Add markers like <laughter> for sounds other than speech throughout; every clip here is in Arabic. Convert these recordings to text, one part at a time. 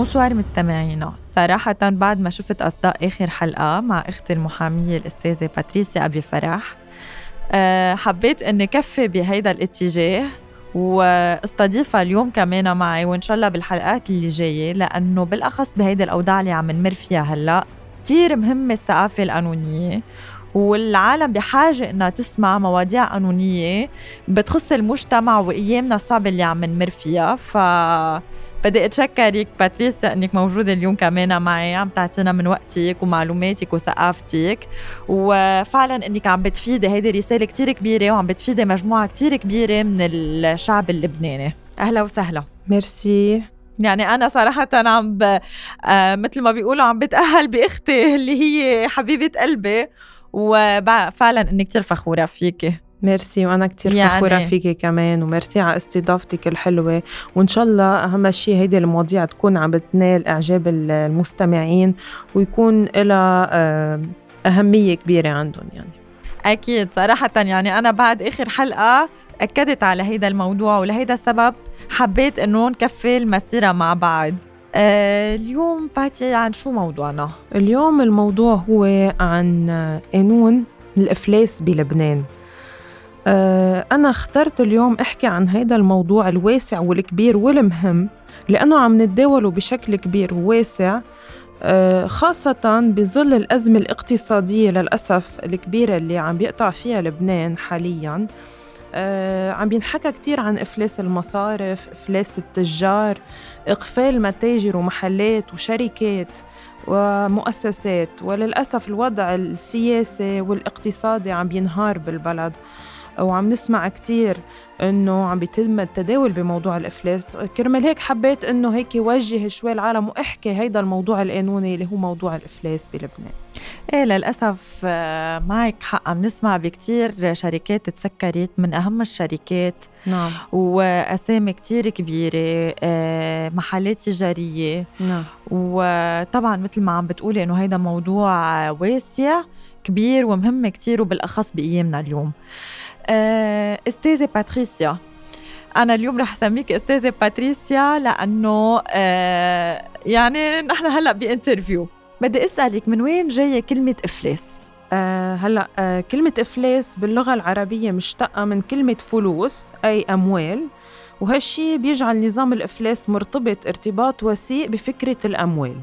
بونسوار مستمعينا. صراحة بعد ما شفت أصداء آخر حلقة مع أختي المحامية الأستاذة باتريسيا أبي فرح أه حبيت أني كفي بهيدا الاتجاه واستضيفها اليوم كمان معي وإن شاء الله بالحلقات اللي جاية لأنه بالأخص بهيدا الأوضاع اللي عم نمر فيها هلأ كتير مهمة الثقافة القانونية والعالم بحاجة إنها تسمع مواضيع قانونية بتخص المجتمع وأيامنا الصعبة اللي عم نمر فيها. ف بدي اتشكرك باتريسيا إنك موجودة اليوم كمان معي. عم تعطينا من وقتك ومعلوماتك وثقافتك. وفعلا إنك عم بتفيدي هيدي رسالة كتير كبيرة وعم بتفيدي مجموعة كتير كبيرة من الشعب اللبناني. أهلا وسهلا. ميرسي. يعني أنا صراحة عم ب... آه مثل ما بيقولوا عم بتأهل بإختي اللي هي حبيبة قلبي. وفعلا اني كتير فخورة فيكي. ميرسي وأنا كتير يعني. فخورة فيكي كمان وميرسي على استضافتك الحلوة. وإن شاء الله أهم شيء هيدي المواضيع تكون عم بتنال إعجاب المستمعين ويكون لها آه، أهمية كبيرة عندهم يعني. أكيد صراحة يعني أنا بعد آخر حلقة أكدت على هيدا الموضوع ولهيدا السبب حبيت إنه نكفي المسيرة مع بعض. آه اليوم باتي عن شو موضوعنا؟ اليوم الموضوع هو عن قانون الإفلاس بلبنان. أنا اخترت اليوم أحكي عن هذا الموضوع الواسع والكبير والمهم لأنه عم نتداوله بشكل كبير وواسع آه خاصة بظل الأزمة الاقتصادية للأسف الكبيرة اللي عم بيقطع فيها لبنان حالياً. آه عم بينحكى كتير عن إفلاس المصارف إفلاس التجار إقفال متاجر ومحلات وشركات ومؤسسات وللأسف الوضع السياسي والاقتصادي عم بينهار بالبلد. وعم نسمع كتير إنه عم بيتم التداول بموضوع الإفلاس. كرمال هيك حبيت إنه هيك وجه شوي العالم وأحكي هيدا الموضوع القانوني اللي هو موضوع الإفلاس بلبنان. إيه للأسف آه، معك حق عم نسمع بكتير شركات تسكرت من أهم الشركات. نعم. وأسامي كتير كبيرة آه، محلات تجارية. نعم. وطبعا مثل ما عم بتقولي إنه هيدا موضوع واسع كبير ومهم كتير وبالأخص بأيامنا اليوم. أستاذة باتريسيا. أنا اليوم رح أسميك أستاذة باتريسيا لأنه آه، يعني نحن هلأ ب interview. بدي أسألك من وين جاية كلمة إفلاس؟ أه هلأ أه كلمة إفلاس باللغة العربية مشتقة من كلمة فلوس أي أموال وهالشي بيجعل نظام الإفلاس مرتبط ارتباط وثيق بفكرة الأموال.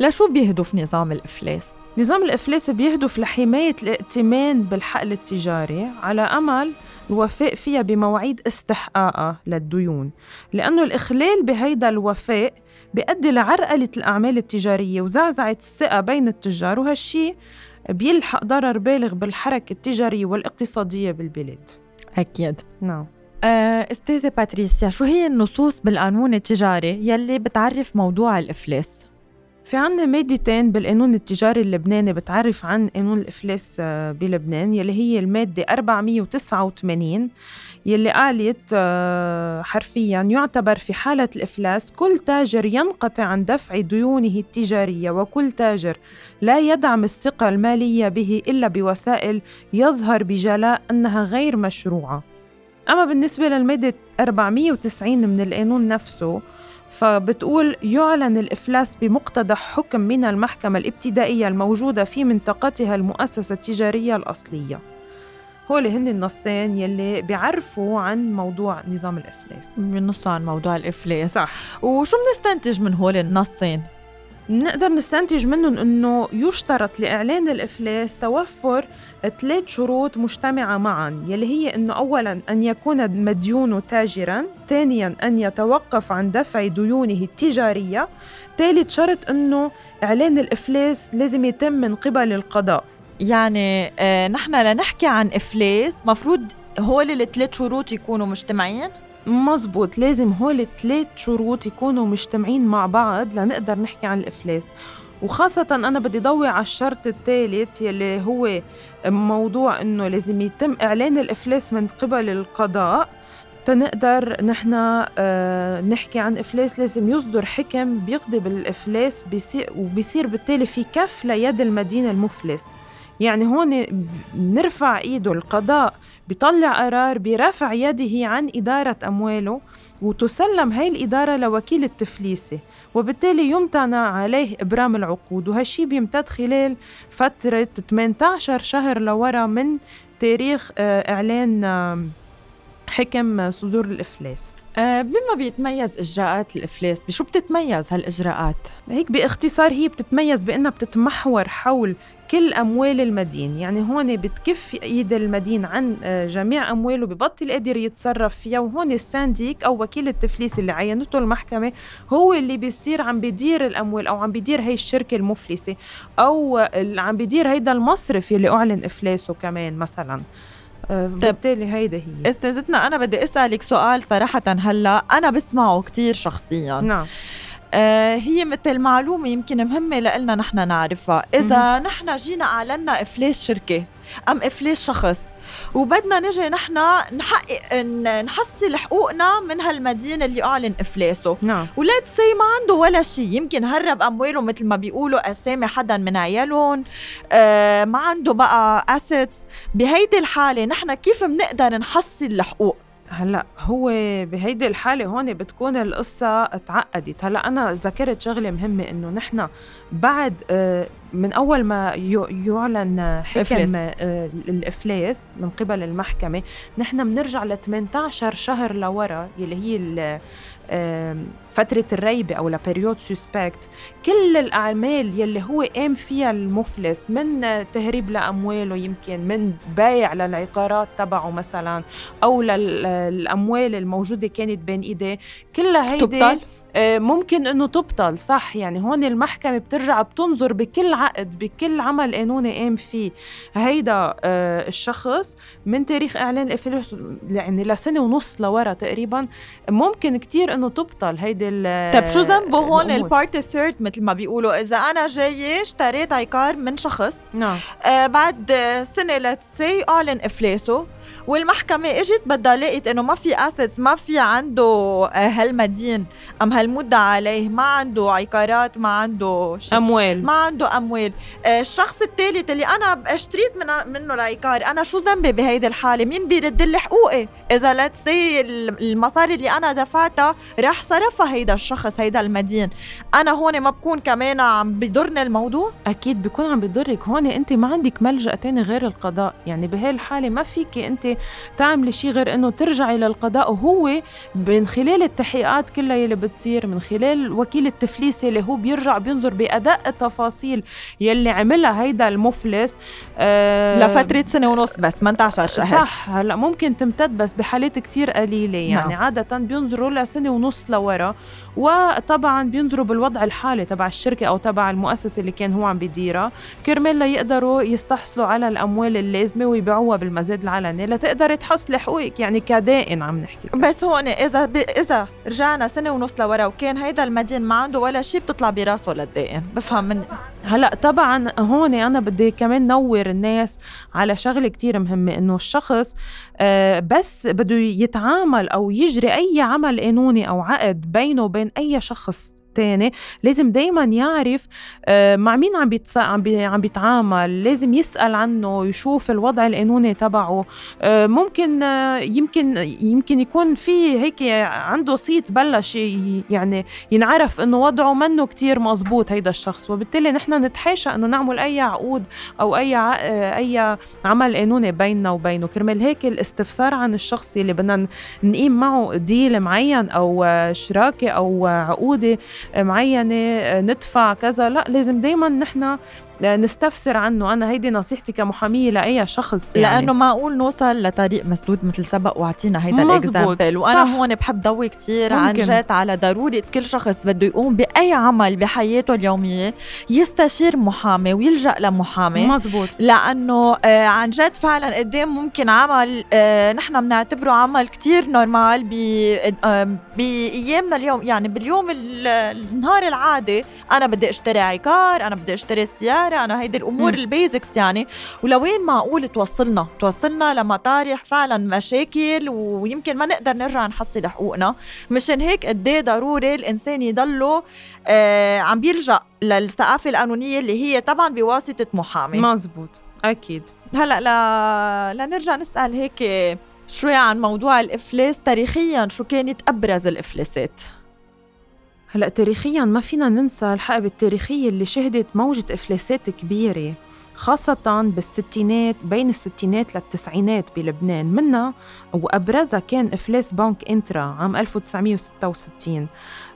لشو بيهدف نظام الإفلاس؟ نظام الإفلاس بيهدف لحماية الائتمان بالحقل التجاري على أمل الوفاء فيها بمواعيد استحقاقها للديون لأنه الإخلال بهيدا الوفاء بيؤدي لعرقلة الأعمال التجارية وزعزعة الثقة بين التجار وهالشي بيلحق ضرر بالغ بالحركة التجارية والاقتصادية بالبلاد. أكيد. نعم. آه، أستاذة باتريسيا شو هي النصوص بالقانون التجاري يلي بتعرف موضوع الإفلاس؟ في عنا مادتين بالقانون التجاري اللبناني بتعرف عن قانون الإفلاس آه، بلبنان يلي هي المادة 489 يلي قالت آه، حرفيا يعتبر في حالة الإفلاس كل تاجر ينقطع عن دفع ديونه التجارية وكل تاجر لا يدعم الثقة المالية به إلا بوسائل يظهر بجلاء أنها غير مشروعة. أما بالنسبة للمادة 490 من القانون نفسه فبتقول يعلن الإفلاس بمقتضى حكم من المحكمة الابتدائية الموجودة في منطقتها المؤسسة التجارية الأصلية. هول هن النصين يلي بيعرفوا عن موضوع نظام الإفلاس. بنصوا عن موضوع الإفلاس. صح. وشو بنستنتج من هول النصين؟ نقدر نستنتج منهم إنه يشترط لإعلان الإفلاس توفر ثلاث شروط مجتمعة معا يلي هي إنه اولا أن يكون المديون تاجرا ثانيا أن يتوقف عن دفع ديونه التجارية ثالث شرط إنه إعلان الإفلاس لازم يتم من قبل القضاء. يعني آه نحن لنحكي عن إفلاس مفروض هول الثلاث شروط يكونوا مجتمعين مزبوط لازم هول الثلاث شروط يكونوا مجتمعين مع بعض لنقدر نحكي عن الإفلاس. وخاصة أنا بدي ضوي على الشرط الثالث يلي هو موضوع إنه لازم يتم إعلان الإفلاس من قبل القضاء. تنقدر نحن آه نحكي عن إفلاس لازم يصدر حكم بيقضي بالإفلاس وبيصير بالتالي في كف ليد المدين المفلس. يعني هون نرفع إيده القضاء بيطلع قرار برفع يده عن إدارة أمواله وتسلم هاي الإدارة لوكيل التفليسي وبالتالي يمتنع عليه إبرام العقود وهالشي بيمتد خلال فترة 18 شهر لورا من تاريخ آه، إعلان حكم صدور الإفلاس أه بما بيتميز إجراءات الإفلاس بشو بتتميز هالإجراءات؟ هيك باختصار هي بتتميز بأنها بتتمحور حول كل أموال المدين. يعني هون بتكف إيد المدين عن آه، جميع أمواله ببطل قادر يتصرف فيها. وهون ال syndic أو وكيل التفليس اللي عينته المحكمة هو اللي بيصير عم بيدير الأموال أو عم بيدير هي الشركة المفلسة. أو عم بيدير هيدا المصرف اللي أعلن إفلاسه كمان مثلاً. آه، بالتالي هيدا هي. استاذتنا أنا بدي أسألك سؤال صراحة هلأ أنا بسمعه كتير شخصيا. نعم. هي مثل معلومة يمكن مهمة لإلنا نحن نعرفها. إذا نحن جينا أعلنا إفلاس شركة أم إفلاس شخص وبدنا نجي نحن نحقق نحصل حقوقنا من هالمدين اللي أعلن إفلاسه. نعم. و let's say ما عنده ولا شيء يمكن هرب أمواله مثل ما بيقولوا أسامي حدا من عيالهم. آه ما عنده بقى assets بهيدي الحالة نحن كيف بنقدر نحصل الحقوق؟ هلا هو بهيدي الحالة هون بتكون القصة تعقدت هلا أنا ذكرت شغلة مهمة إنه نحن بعد آه، من أول ما يعلن حكم آه، الافلاس من قبل المحكمة نحن بنرجع ل 18 شهر لورا يلي هي فترة الريبة أو la période suspecte كل الأعمال يلي هو قام فيها المفلس من تهريب لأمواله يمكن من بايع للعقارات تبعه مثلا أو للأموال الموجودة كانت بين إيديه كلها هيدي تبطل؟ آه، ممكن إنه تبطل صح؟ يعني هون المحكمة بترجع بتنظر بكل عقد بكل عمل قانوني قام فيه. هيدا آه، الشخص من تاريخ إعلان الافلاس يعني لسنة ونص لورا تقريبا ممكن كتير إنه تبطل هيدي طيب شو ذنبه هون؟ ال party ال third مثل ما بيقولوا إذا أنا جاي اشتريت عقار من شخص نعم. آه بعد سنة let's say أعلن افلاسه والمحكمة إجت بدها لقيت إنه ما في assets ما في عنده هالمدين. أم هالمدة عليه؟ ما عنده عقارات ما عنده شيء. أموال. ما عنده أموال. آه، الشخص الثالث اللي أنا اشتريت من منه العقار أنا شو ذنبي بهيدي الحالة؟ مين بيرد لي حقوقي؟ إذا لا المصاري اللي أنا دفعتها راح صرفها هيدا الشخص هيدا المدين. أنا هون ما بكون كمان عم بضرني الموضوع؟ أكيد بكون عم بضرك هون أنت ما عندك ملجأ تاني غير القضاء. يعني بهي الحالة ما فيك أنت تعملي شيء غير إنه ترجعي للقضاء وهو من خلال التحقيقات كلها يلي بتصير من خلال وكيل التفليس اللي هو بيرجع بينظر بأداء التفاصيل يلي عملها هيدا المفلس. آه لفترة سنة ونص بس 18 شهر. صح هلأ ممكن تمتد بس بحالات كتير قليلة. يعني نعم. عادة بينظروا لسنه ونص لورا وطبعا بينظروا بالوضع الحالي تبع الشركة أو تبع المؤسسة اللي كان هو عم بيديرها. كرمال ليقدروا يستحصلوا على الأموال اللازمة ويبيعوها بالمزاد العلني. لتقدري تحصلي حقوقك يعني كدائن عم نحكي بس هون إذا ب... إذا رجعنا سنة ونص لورا وكان هيدا المدين ما عنده ولا شيء بتطلع براسه للدائن بفهم من هلأ طبعا هون أنا بدي كمان نور الناس على شغلة كتير مهمة إنه الشخص آه، بس بده يتعامل أو يجري أي عمل قانوني أو عقد بينه وبين أي شخص الثاني لازم دايما يعرف آه، مع مين عم عم عم بيتعامل لازم يسأل عنه يشوف الوضع القانوني تبعه آه، ممكن آه، يمكن يمكن يكون في هيك عنده صيت بلش يعني ينعرف إنه وضعه منه كتير مزبوط هيدا الشخص وبالتالي نحن نتحاشى إنه نعمل أي عقود أو أي أي عمل قانوني بيننا وبينه. كرمال هيك الاستفسار عن الشخص اللي بدنا نقيم معه ديل معين أو شراكة أو عقودة معينة ندفع كذا. لا لازم دائما نحن نستفسر عنه. أنا هيدي نصيحتي كمحامية لأي شخص يعني. لأنه معقول نوصل لطريق مسدود مثل سبق وأعطينا هيدا ال exemple وأنا صح. هون بحب ضوي كثير عن جد على ضروره كل شخص بده يقوم بأي عمل بحياته اليومية يستشير محامي ويلجأ لمحامي. مزبوط لأنه آه عن جد فعلا قدام ممكن عمل آه نحن بنعتبره عمل كثير normal آه بأيامنا اليوم. يعني باليوم النهار العادي أنا بدي أشتري عقار أنا بدي أشتري سيارة أنا هيدي الأمور البيزكس يعني. ولوين معقول توصلنا توصلنا لمطارح فعلا مشاكل ويمكن ما نقدر نرجع نحصل حقوقنا. مشان هيك قد إيه ضروري الإنسان يضله آه عم بيلجأ للثقافة القانونية اللي هي طبعا بواسطة محامي. مزبوط أكيد. هلأ لا لنرجع نسأل هيك شوي عن موضوع الإفلاس تاريخيا شو كانت أبرز الإفلاسات؟ هلا تاريخيا ما فينا ننسى الحقبة التاريخية اللي شهدت موجة إفلاسات كبيرة خاصة بالستينات بين الستينات للتسعينات بلبنان. منها وأبرزها كان إفلاس بنك إنترا عام 1966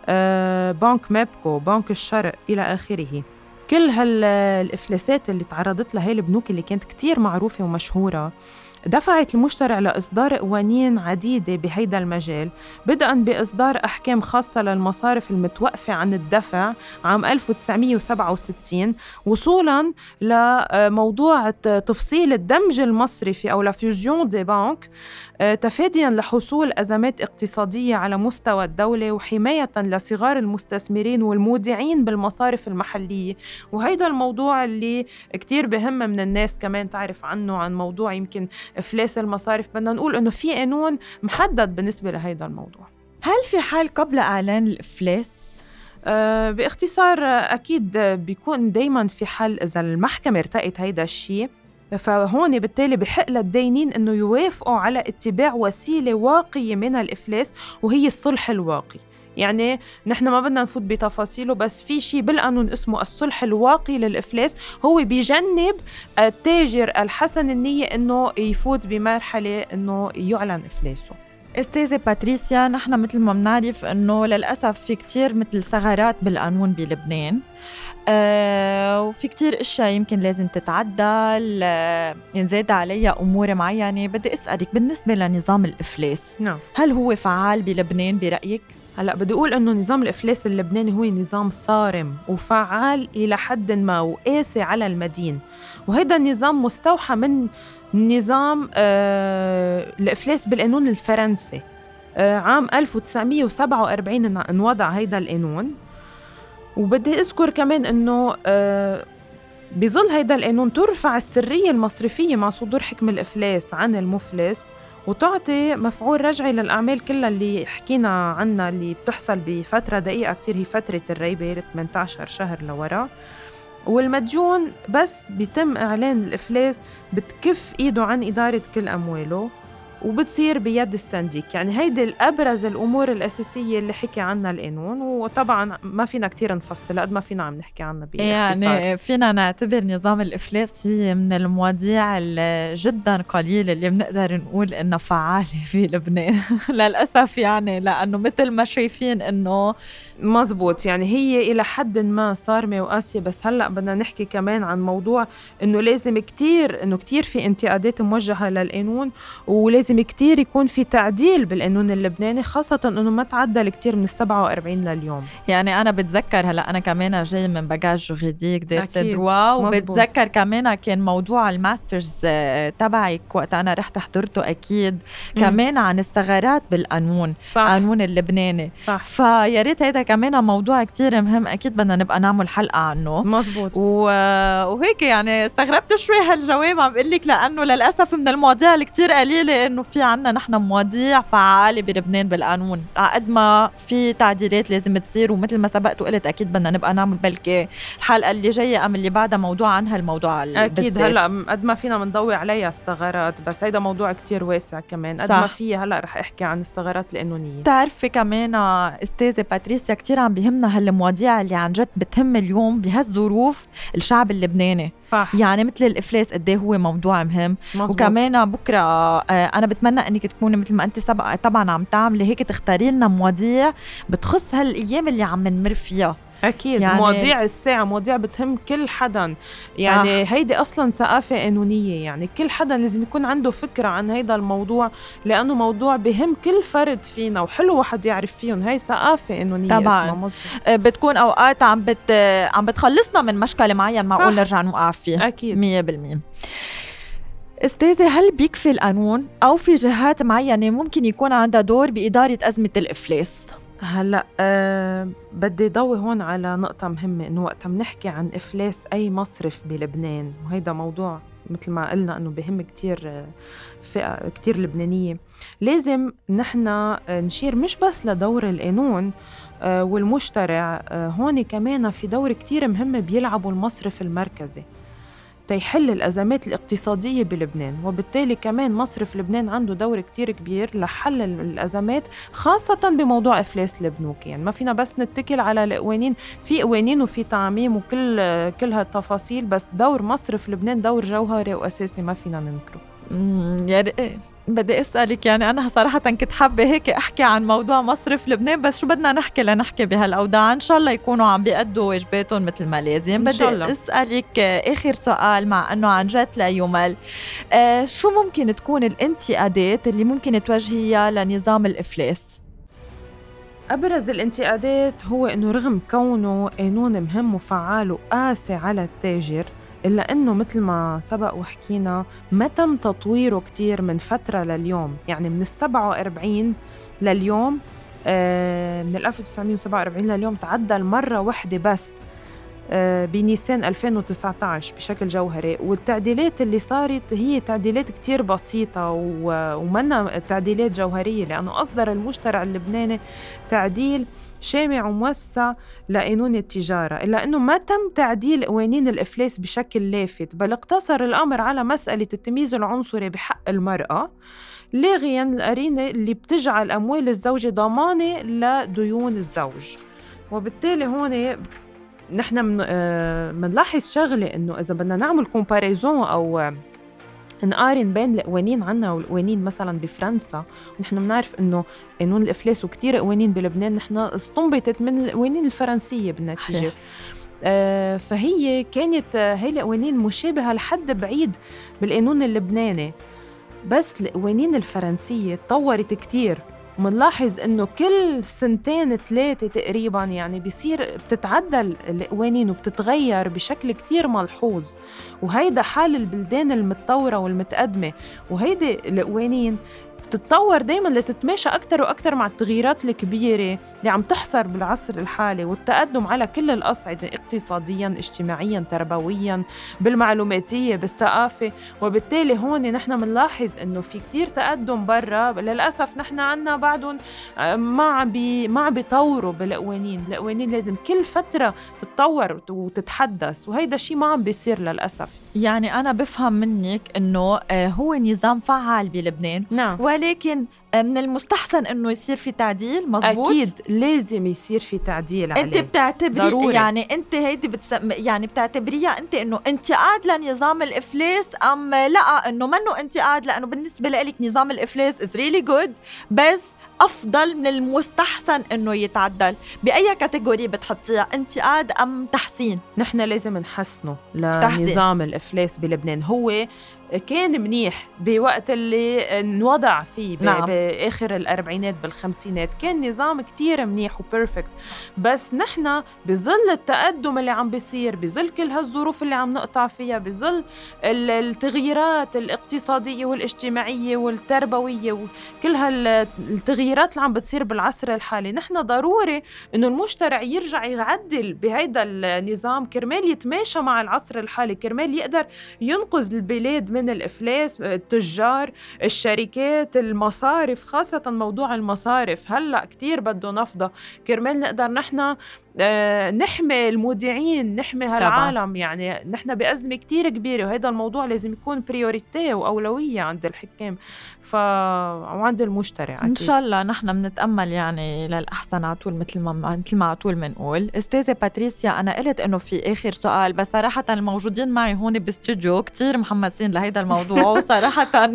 آه بنك مابكو بنك الشرق إلى آخره. كل هالإفلاسات اللي تعرضت لها هي البنوك اللي كانت كتير معروفة ومشهورة دفعت المشترع لإصدار قوانين عديدة بهيدا المجال بدءا بإصدار أحكام خاصة للمصارف المتوقفة عن الدفع عام 1967 وصولا لموضوع تفصيل الدمج المصرفي أو la fusion des banques. تفاديا لحصول أزمات اقتصادية على مستوى الدولة وحماية لصغار المستثمرين والمودعين بالمصارف المحلية. وهيدا الموضوع اللي كتير بهم من الناس كمان تعرف عنه عن موضوع يمكن إفلاس المصارف. بدنا نقول إنه في قانون محدد بالنسبة لهيدا الموضوع. هل في حال قبل إعلان الإفلاس؟ أه باختصار أكيد بيكون دايما في حال إذا المحكمة ارتأت هيدا الشيء. فهون بالتالي بحق للدائنين إنه يوافقوا على اتباع وسيلة واقية من الإفلاس وهي الصلح الواقي. يعني نحن ما بدنا نفوت بتفاصيله بس في شيء بالقانون اسمه الصلح الواقي للإفلاس. هو بيجنب التاجر الحسن النية إنه يفوت بمرحلة إنه يعلن إفلاسه. أستاذة باتريسيا نحن مثل ما بنعرف إنه للأسف في كتير مثل ثغرات بالقانون بلبنان. آه وفي كتير أشياء يمكن لازم تتعدل آه ينزاد عليها أمور معينة. بدي أسألك بالنسبة لنظام الإفلاس نعم. هل هو فعال بلبنان برأيك؟ هلأ بدي أقول إنه نظام الإفلاس اللبناني هو نظام صارم وفعال إلى حد ما وقاسي على المدين. وهذا النظام مستوحى من نظام آه الإفلاس بالقانون الفرنسي. آه عام 1947 انوضع هيدا القانون. وبدي أذكر كمان إنه آه بظل هيدا القانون ترفع السرية المصرفية مع صدور حكم الإفلاس عن المفلس وتعطي مفعول رجعي للأعمال كلها اللي حكينا عنها اللي بتحصل بفترة دقيقة كتير هي فترة الريبة 18 شهر لورا. والمديون بس بيتم إعلان الإفلاس بتكف إيده عن إدارة كل أمواله وبتصير بيد ال syndic يعني هيدي الأبرز الأمور الأساسية اللي حكي عنها القانون وطبعا ما فينا كتير نفصل قد ما فينا عم نحكي عنها باختصار يعني فينا نعتبر نظام الإفلاس هي من المواضيع جدا قليلة اللي بنقدر نقول إنها فعالة في لبنان. <laughs> للأسف يعني لأنه مثل ما شايفين إنه مزبوط يعني هي إلى حد ما صارمة وقاسية بس هلأ بدنا نحكي كمان عن موضوع إنه لازم كتير إنه كتير في انتقادات موجهة للقانون ولازم كتير يكون في تعديل بالقانون اللبناني خاصة إنه ما تعدل كتير من ال 47 لليوم. يعني أنا بتذكر هلأ أنا كمان جاي من bagage juridique دارسة droit وبتذكر كمان كان موضوع ال master's آه، تبعك وقت أنا رحت حضرته أكيد كمان عن الثغرات بالقانون صح. القانون اللبناني. صح. فيا ريت هيدا كمان موضوع كتير مهم أكيد بدنا نبقى نعمل حلقة عنه. مزبوط و... وهيك يعني استغربت شوي هالجواب عم بقول لك لأنه للأسف من المواضيع اللي كتير قليلة إنه في عنا نحن مواضيع فعالة بلبنان بالقانون. قد ما في تعديلات لازم تصير ومثل ما سبقت وقلت أكيد بدنا نبقى نعمل بلكي الحلقة اللي جاية أم اللي بعدها موضوع عن هالموضوع أكيد هلأ قد ما فينا بنضوي عليها الثغرات بس هيدا موضوع كتير واسع كمان. قد ما في هلأ رح أحكي عن الثغرات القانونية. بتعرفي كمان أستاذة باتريسيا كتير عم بيهمنا هالمواضيع اللي عن جد بتهم اليوم بهالظروف الشعب اللبناني. صح. يعني مثل الإفلاس قد إيه هو موضوع مهم. مزبوط. وكمان بكرة آه، أنا بتمنى إنك تكوني مثل ما أنت سبق طبعا عم تعملي هيك تختاري لنا مواضيع بتخص هالأيام اللي عم نمر فيها. أكيد يعني مواضيع الساعة مواضيع بتهم كل حدا. يعني صح. هيدي أصلا ثقافة قانونية يعني كل حدا لازم يكون عنده فكرة عن هيدا الموضوع لأنه موضوع بهم كل فرد فينا وحلو واحد يعرف فيهم. هي ثقافة قانونية طبعا. آه، بتكون أوقات عم بت عم بتخلصنا من مشكلة معين معقول نرجع نوقع فيه أكيد. 100% أستاذة هل بيكفي القانون أو في جهات معينة ممكن يكون عندها دور بإدارة أزمة الإفلاس؟ هلا أه بدي ضوي هون على نقطة مهمة إنه وقت بنحكي عن إفلاس أي مصرف بلبنان وهيدا موضوع مثل ما قلنا إنه بهم كتير فئة كتير لبنانية. لازم نحن نشير مش بس لدور القانون أه والمشترع هون كمان في دور كتير مهم بيلعبوا المصرف المركزي. تيحل الأزمات الاقتصادية بلبنان وبالتالي كمان مصرف لبنان عنده دور كتير كبير لحل الأزمات خاصة بموضوع إفلاس البنوك يعني ما فينا بس نتكل على القوانين في قوانين وفي تعميم وكل كل هالتفاصيل بس دور مصرف لبنان دور جوهري وأساسي ما فينا ننكره. يا بدي أسألك يعني أنا صراحة كنت حابة هيك أحكي عن موضوع مصرف لبنان بس شو بدنا نحكي؟ لنحكي بهالأوضاع. إن شاء الله يكونوا عم بيأدوا واجباتهم مثل ما لازم. إن شاء الله. بدي أسألك آخر سؤال مع إنه عن جد لا يمل. آه شو ممكن تكون الانتقادات اللي ممكن توجهيها لنظام الإفلاس؟ أبرز الانتقادات هو إنه رغم كونه قانون مهم وفعال وقاسي على التاجر إلا أنه مثل ما سبق وحكينا ما تم تطويره كتير من فترة لليوم. يعني من السبعة وأربعين لليوم آه، من 1947 لليوم تعدل مرة واحدة بس آه، بنيسان 2019 بشكل جوهري. والتعديلات اللي صارت هي تعديلات كتير بسيطة ومنا تعديلات جوهرية لأنه أصدر المشترع اللبناني تعديل شامل وموسع لقانون التجارة إلا أنه ما تم تعديل قوانين الإفلاس بشكل لافت بل اقتصر الأمر على مسألة التمييز العنصري بحق المرأة لاغيا القرينة اللي بتجعل أموال الزوجة ضمانة لديون الزوج. وبالتالي هون نحن بنلاحظ آه شغلة إنه إذا بدنا نعمل comparaison أو نقارن بين القوانين عنا والقوانين مثلا بفرنسا ونحن بنعرف إنه قانون الإفلاس وكثير قوانين بلبنان نحن استنبطت من القوانين الفرنسية بالنتيجة. آه فهي كانت هي القوانين مشابهة لحد بعيد بالقانون اللبناني. بس القوانين الفرنسية تطورت كتير. ومنلاحظ إنه كل سنتين ثلاثة تقريبا يعني بيصير بتتعدل القوانين وبتتغير بشكل كتير ملحوظ. وهيدا حال البلدان المتطورة والمتقدمة وهيدي القوانين بتتطور دايما لتتماشى أكثر وأكثر مع التغييرات الكبيرة اللي عم تحصل بالعصر الحالي والتقدم على كل الأصعدة اقتصاديا اجتماعيا تربويا بالمعلوماتية بالثقافة. وبالتالي هون نحن بنلاحظ إنه في كتير تقدم برا. للأسف نحن عنا بعدهم آه، ما عم بي ما عم بيطوروا بالقوانين. القوانين لازم كل فترة تتطور وتتحدث. وهيدا الشيء ما عم بيصير للأسف. يعني أنا بفهم منك إنه آه، هو نظام فعال بلبنان. نعم. ولكن من المستحسن إنه يصير في تعديل مزبوط أكيد لازم يصير في تعديل عليه. انت بتعتبري ضروري. يعني أنت هيدي بتسم يعني بتعتبريها أنت إنه انتقاد لنظام الإفلاس أم لا؟ إنه منه انتقاد لأنه بالنسبة لك نظام الإفلاس is really good بس أفضل من المستحسن إنه يتعدل. بأي category بتحطيها انتقاد أم تحسين؟ نحن لازم نحسنه لنظام الإفلاس بلبنان. هو كان منيح بوقت اللي انوضع فيه نعم. بآخر الأربعينات بالخمسينات. كان نظام كتير منيح و perfect بس نحن بظل التقدم اللي عم بيصير بظل كل هالظروف اللي عم نقطع فيها بظل التغييرات الاقتصادية والاجتماعية والتربوية وكل هالتغييرات اللي عم بتصير بالعصر الحالي. نحن ضروري إنه المجتمع يرجع يعدل بهيدا النظام. كرمال يتماشى مع العصر الحالي كرمال يقدر ينقذ البلاد من الإفلاس التجار الشركات المصارف خاصة موضوع المصارف. هلأ كتير بده نفضة. كرمال نقدر نحن نحمي المودعين نحمي هالعالم. يعني نحن بأزمة كتير كبيرة وهذا الموضوع لازم يكون priority وأولوية عند الحكام ف وعند المشتري أكيد. إن شاء الله نحن بنتأمل يعني للأحسن على طول مثل ما مثل ما على طول بنقول. أستاذة باتريسيا أنا قلت إنه في آخر سؤال بس صراحة الموجودين معي هون باستوديو كتير محمسين لهيدا الموضوع. <laughs> وصراحة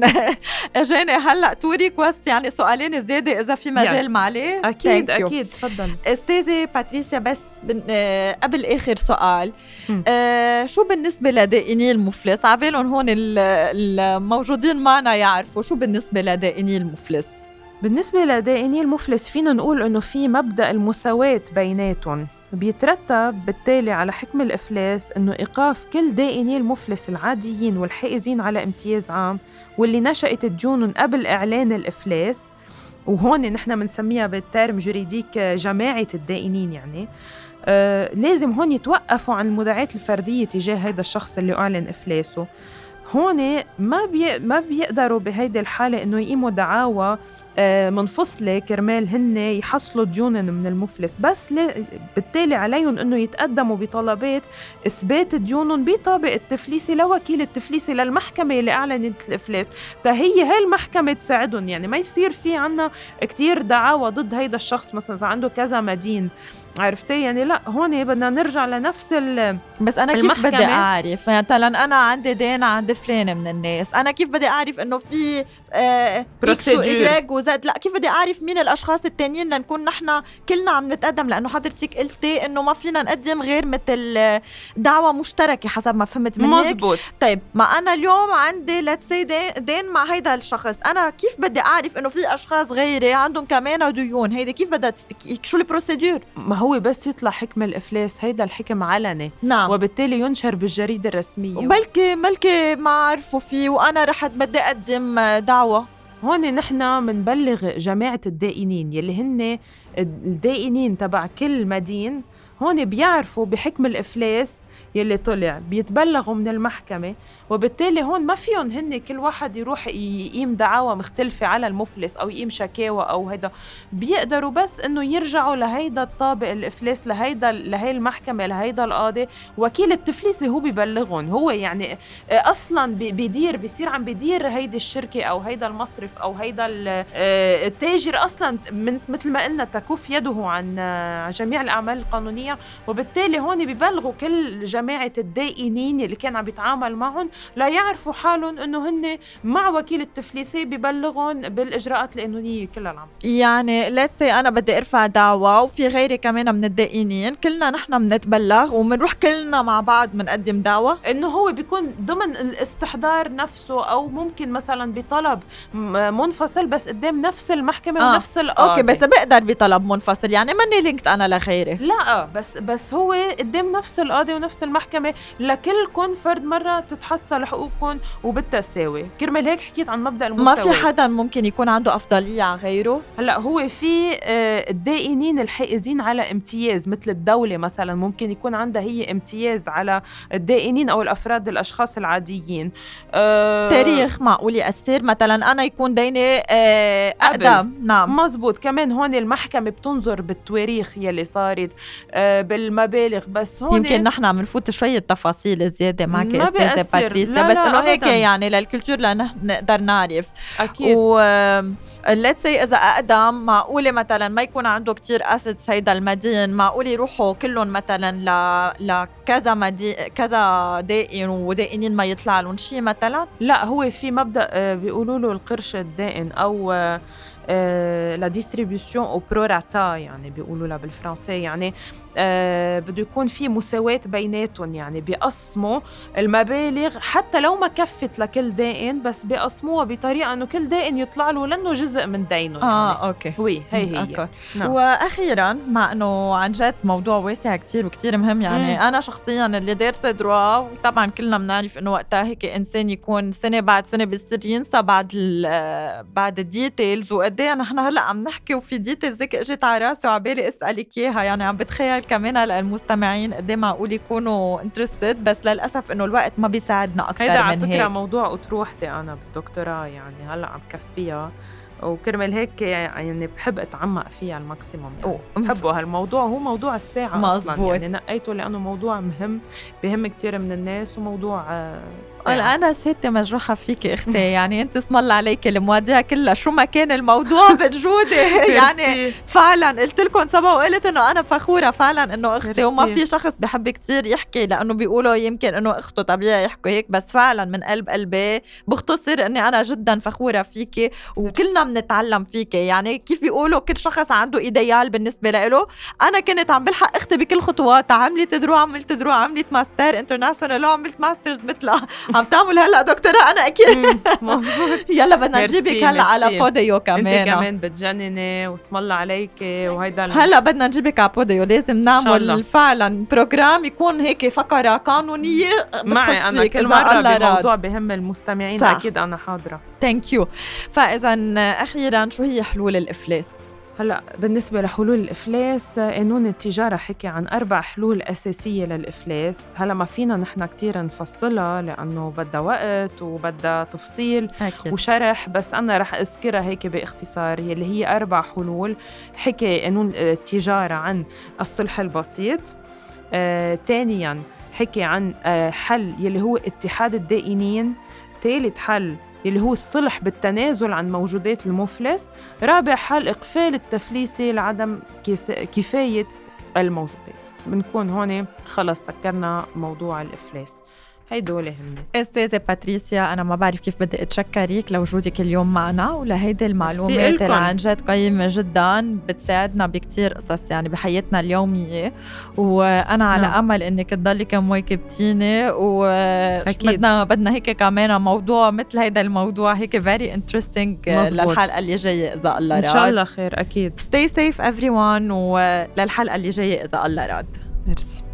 أجاني هلأ two requests يعني سؤالين زيادة إذا في مجال يعني. معلي. أكيد أكيد تفضل. أستاذة باتريسيا بس آه قبل آخر سؤال. آه شو بالنسبة لدائني المفلس؟ عبالهم هون الموجودين معنا يعرفوا شو بالنسبة لدائني المفلس. بالنسبة لدائني المفلس فينا نقول إنه في مبدأ المساواة بيناتهم. بيترتب بالتالي على حكم الإفلاس إنه إيقاف كل دائني المفلس العاديين والحائزين على امتياز عام واللي نشأت ديونهم قبل إعلان الإفلاس وهون نحن بنسميها بال terme juridique جماعة الدائنين يعني. آه لازم هون يتوقفوا عن المداعاة الفردية تجاه هذا الشخص اللي أعلن إفلاسه. هون ما بي ما بيقدروا بهيدي الحالة إنه يقيموا دعاوى آه، منفصلة كرمال هن يحصلوا ديونهم من المفلس. بس بالتالي عليهم إنه يتقدموا بطلبات إثبات ديونهم بطابق التفليسة لوكيل التفليسة للمحكمة اللي أعلنت الإفلاس. فهي هاي المحكمة تساعدهم يعني ما يصير في عنا كتير دعاوى ضد هيدا الشخص مثلا عنده كذا مدين. عرفتي؟ يعني لا هون بدنا نرجع لنفس ال بس أنا كيف بدي أعرف؟ مثلا أنا عندي دين عند فلان من الناس. أنا كيف بدي أعرف إنه في آه وزاد لا كيف بدي أعرف مين الأشخاص التانيين لنكون نحن كلنا عم نتقدم؟ لأنه حضرتك قلتي إنه ما فينا نقدم غير مثل دعوى مشتركة حسب ما فهمت منك. مزبوط طيب ما أنا اليوم عندي let's say دين مع هيدا الشخص. أنا كيف بدي أعرف إنه في أشخاص غيري عندهم كمان ديون؟ هيدي كيف بدها شو ال procédure ما هو بس يطلع حكم الإفلاس هيدا الحكم علني. نعم. وبالتالي ينشر بالجريدة الرسمية. وبلكي بلكي ما عرفوا فيه وأنا رحت بدي أقدم دعوى هون نحن بنبلغ جماعة الدائنين يلي هن الدائنين تبع كل مدين. هون بيعرفوا بحكم الإفلاس يلي طلع بيتبلغوا من المحكمة. وبالتالي هون ما فيهم هن كل واحد يروح يقيم دعاوى مختلفة على المفلس أو يقيم شكاوى أو هيدا. بيقدروا بس إنه يرجعوا لهيدا الطابق الإفلاس لهيدا لهي المحكمة لهيدا القاضي. وكيل التفليس هو ببلغهم هو يعني أصلا بيدير بيصير عم بيدير هيدي الشركة أو هيدا المصرف أو هيدا آه، التاجر أصلا من مثل ما قلنا تكف يده عن جميع الأعمال القانونية. وبالتالي هون ببلغوا كل جماعة الدائنين اللي كان عم بيتعامل معهم لا يعرفوا حالهم إنه هن مع وكيل التفليسي ببلغهم بالإجراءات القانونيه كلها العام يعني ليتس أنا بدي أرفع دعوة وفي غيري كمان من الدائنين كلنا نحن بنتبلغ وبنروح كلنا مع بعض بنقدم دعوى. إنه هو بيكون ضمن الاستحضار نفسه أو ممكن مثلا بطلب منفصل بس قدام نفس المحكمة آه. ونفس القاضي. okay بس بقدر بطلب منفصل يعني ماني linked أنا لغيري. لا بس بس هو قدام نفس القاضي ونفس المحكمة لكلكم فرد مرة تتحصل حقوقكم وبالتساوي كرمال هيك حكيت عن مبدأ المساواه ما في حدا ممكن يكون عنده أفضلية عن غيره؟ هلأ هو في آه، الدائنين الحائزين على امتياز مثل الدولة مثلا ممكن يكون عندها هي امتياز على الدائنين أو الأفراد الأشخاص العاديين. أه تاريخ معقول يأثر؟ مثلا أنا يكون ديني أه أقدم. نعم. مزبوط. كمان هون المحكمة بتنظر بالتواريخ يلي صارت أه بالمبالغ. بس هون يمكن نحن عم نفوت شوية تفاصيل زيادة معك أستاذة باتريسيا بس إنه هيك يعني لل culture لنقدر نعرف. أكيد. و let's say إذا أقدم معقولة مثلا ما يكون عنده كتير assets هيدا المدين معقول يروحوا كلهم مثلا ل لكذا مدين كذا دائن ودائنين ما يطلع لهم شيء مثلا؟ لا هو في مبدأ آه، بيقولوا له القرش الدائن أو la distribution au prorata يعني بيقولوا لها بالفرنسي يعني آه بده يكون في مساواة بيناتهم يعني بيقسموا المبالغ حتى لو ما كفت لكل دائن بس بيقسموها بطريقة إنه كل دائن يطلع له لأنه جزء من دينه آه يعني. okay oui هي هي okay. نعم. وأخيرا مع إنه عن جد موضوع واسع كتير وكتير مهم يعني مم. أنا شخصيا اللي دارسة droit وطبعا كلنا بنعرف إنه وقتها هيك إنسان يكون سنة بعد سنة بيصير ينسى بعد بعض ال details وقد إيه نحن هلأ عم نحكي وفي details هيك إجت على رأسي وعلى بالي أسألك إياها. يعني عم بتخيل كمان المستمعين قد إيه معقول يكونوا interested بس للأسف إنه الوقت ما بيساعدنا أكثر من هيك هيدا على فكرة موضوع أطروحتي أنا بالدكتوراه. يعني هلأ عم كفيها. وكرمال هيك يعني بحب أتعمق فيه على الماكسيموم يعني. بحبه هالموضوع هو موضوع الساعة مزبوط. أصلا يعني نقيته لأنه موضوع مهم بهم كثير من الناس وموضوع الساعة. آه، أنا شهدتي مجروحة فيك أختي <laughs> يعني أنت اسم الله عليك المواضيع كلها. شو ما كان الموضوع <laughs> بتجودي <laughs> يعني فعلا قلت لكم سبا وقلت إنه أنا فخورة فعلا إنه أختي. وما في شخص بحب كثير يحكي لأنه بيقولوا يمكن إنه أخته طبيعي يحكوا هيك بس فعلا من قلب قلبي بختصر إني أنا جدا فخورة فيكي. وكلنا بنتعلم فيك. يعني كيف بيقولوا كل شخص عنده idéal بالنسبة له. أنا كنت عم بلحق أختي بكل خطواتها. عملت droit عملت droit عملت master international وعملت masters مثلها. عم تعمل هلأ دكتوراه أنا أكيد. مزبوط <laughs> يلا بدنا نجيبك هلأ على بوديو كمان. أنت كمان بتجنني واسم الله عليك وهيدا هلأ بدنا نجيبك على بوديو. لازم نعمل فعلا program يكون هيك فقرة قانونية معي أنا كل مرة بموضوع بهم المستمعين أكيد أنا حاضرة. thank you فاذا أخيرا شو هي حلول الإفلاس؟ هلأ بالنسبة لحلول الإفلاس قانون التجارة حكي عن أربع حلول أساسية للإفلاس. هلأ ما فينا نحن كتير نفصلها لأنه بدها وقت وبدها تفصيل أكيد. وشرح بس أنا رح أذكرها هيك باختصار. يلي هي أربع حلول حكي قانون التجارة عن الصلح البسيط. آه، ثانيا حكي عن آه، حل يلي هو اتحاد الدائنين. ثالث حل يلي هو الصلح بالتنازل عن موجودات المفلس رابع حل إقفال التفليسة لعدم كفاية الموجودات بنكون هون خلص سكرنا موضوع الإفلاس. هيدول هن. استاذة باتريسيا أنا ما بعرف كيف بدي اتشكرك لوجودك اليوم معنا ولهيدي المعلومات اللي عن جد قيمة جدا بتساعدنا بكتير قصص يعني بحياتنا اليومية. وأنا على نعم. أمل إنك تضلك مواكبتيني وبدنا بدنا هيك كمان موضوع مثل هيدا الموضوع هيك very interesting للحلقة اللي جاية إذا الله راد. ان شاء الله خير أكيد. Stay safe everyone وللحلقة اللي جاية إذا الله راد. ميرسي.